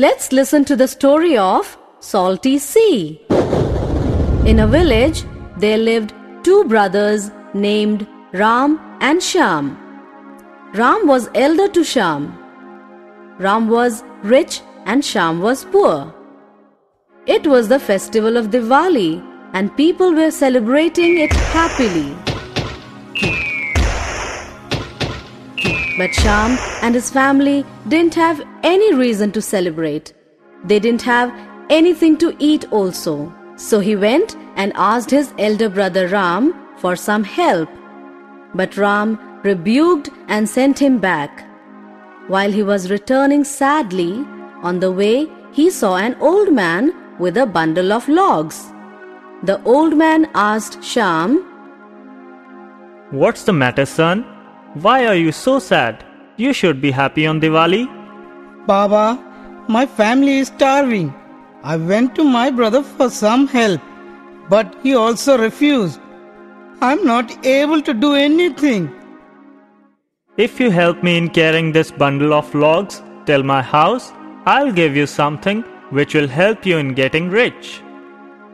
Let's listen to the story of Salty Sea. In a village, there lived two brothers named Ram and Sham. Ram was elder to Sham. Ram was rich and Sham was poor. It was the festival of Diwali and people were celebrating it happily. But Sham and his family didn't have any reason to celebrate. They didn't have anything to eat also. So he went and asked his elder brother Ram for some help. But Ram rebuked and sent him back. While he was returning sadly, on the way he saw an old man with a bundle of logs. The old man asked Sham, What's the matter, son? Why are you so sad? You should be happy on Diwali. Baba, my family is starving. I went to my brother for some help, but he also refused. I'm not able to do anything. If you help me in carrying this bundle of logs till my house, I'll give you something which will help you in getting rich.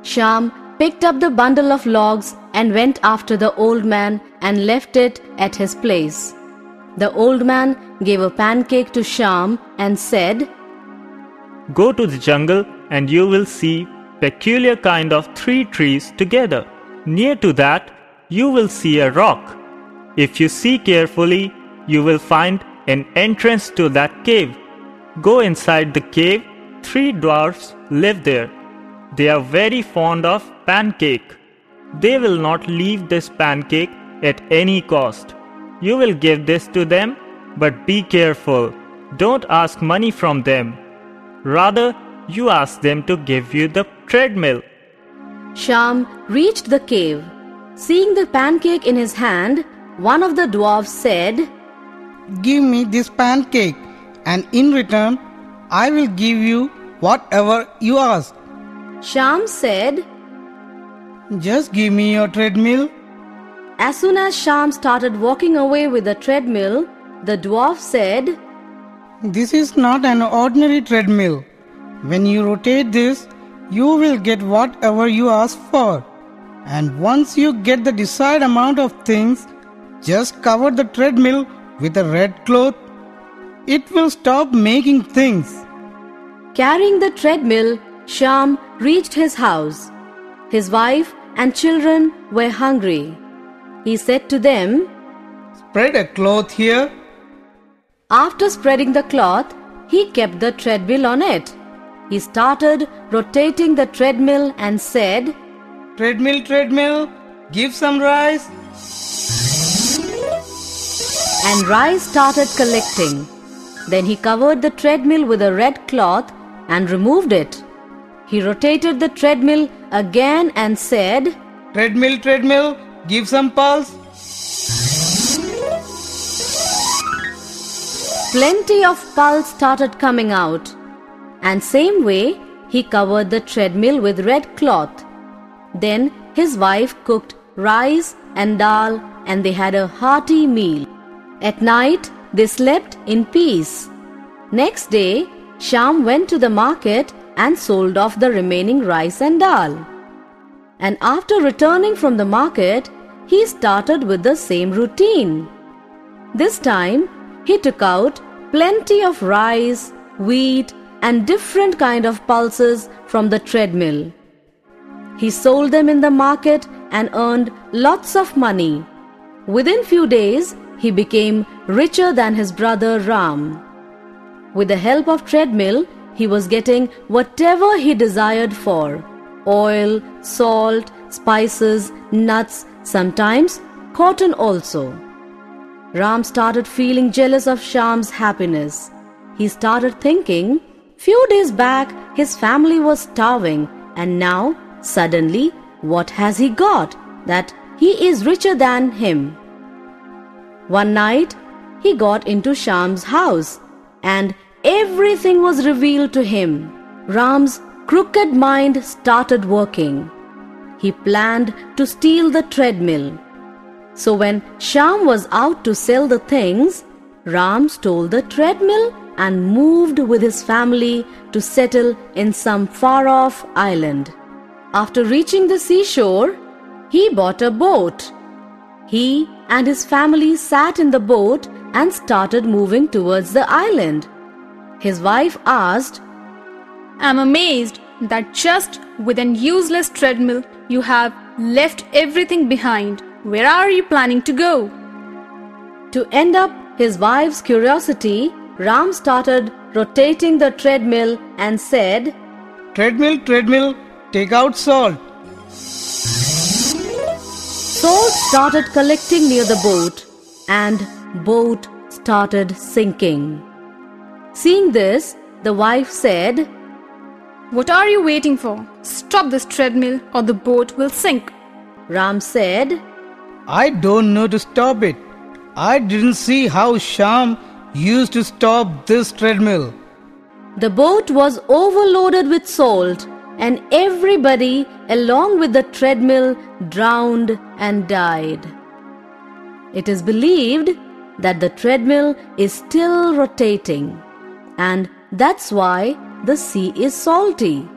Sham picked up the bundle of logs and went after the old man and left it at his place. The old man gave a pancake to Sham and said, Go to the jungle and you will see peculiar kind of three trees together. Near to that, you will see a rock. If you see carefully, you will find an entrance to that cave. Go inside the cave. Three dwarfs live there. They are very fond of pancake. They will not leave this pancake at any cost. You will give this to them, but be careful. Don't ask money from them. Rather, you ask them to give you the treadmill. Sham reached the cave. Seeing the pancake in his hand, one of the dwarfs said, Give me this pancake, and in return, I will give you whatever you ask. Sham said, Just give me your treadmill. As soon as Sham started walking away with the treadmill, the dwarf said, This is not an ordinary treadmill. When you rotate this, you will get whatever you ask for. And once you get the desired amount of things, just cover the treadmill with a red cloth. It will stop making things. Carrying the treadmill, Sham reached his house. His wife and children were hungry. He said to them, Spread a cloth here. After spreading the cloth, he kept the treadmill on it. He started rotating the treadmill and said, Treadmill, treadmill, give some rice. And rice started collecting. Then he covered the treadmill with a red cloth and removed it. He rotated the treadmill again and said, Treadmill, treadmill, give some pulse. Plenty of pulse started coming out. And same way, he covered the treadmill with red cloth. Then his wife cooked rice and dal and they had a hearty meal. At night, they slept in peace. Next day, Sham went to the market and sold off the remaining rice and dal. And after returning from the market, he started with the same routine. This time, he took out plenty of rice, wheat, and different kind of pulses from the treadmill. He sold them in the market and earned lots of money. Within few days, he became richer than his brother Ram. With the help of treadmill, he was getting whatever he desired for oil, salt, spices, nuts, sometimes cotton also. Ram started feeling jealous of Sham's happiness. He started thinking, few days back his family was starving and now suddenly what has he got that he is richer than him? One night he got into Sham's house and everything was revealed to him. Ram's crooked mind started working. He planned to steal the treadmill. So when Sham was out to sell the things, Ram stole the treadmill and moved with his family to settle in some far off island. After reaching the seashore, he bought a boat. He and his family sat in the boat and started moving towards the island. His wife asked, I'm amazed that just with an useless treadmill you have left everything behind. Where are you planning to go? To end up his wife's curiosity, Ram started rotating the treadmill and said, Treadmill, treadmill, take out salt. Salt started collecting near the boat and boat started sinking. Seeing this, the wife said, What are you waiting for? Stop this treadmill or the boat will sink. Ram said, I don't know to stop it. I didn't see how Sham used to stop this treadmill. The boat was overloaded with salt, and everybody along with the treadmill drowned and died. It is believed that the treadmill is still rotating, and that's why the sea is salty.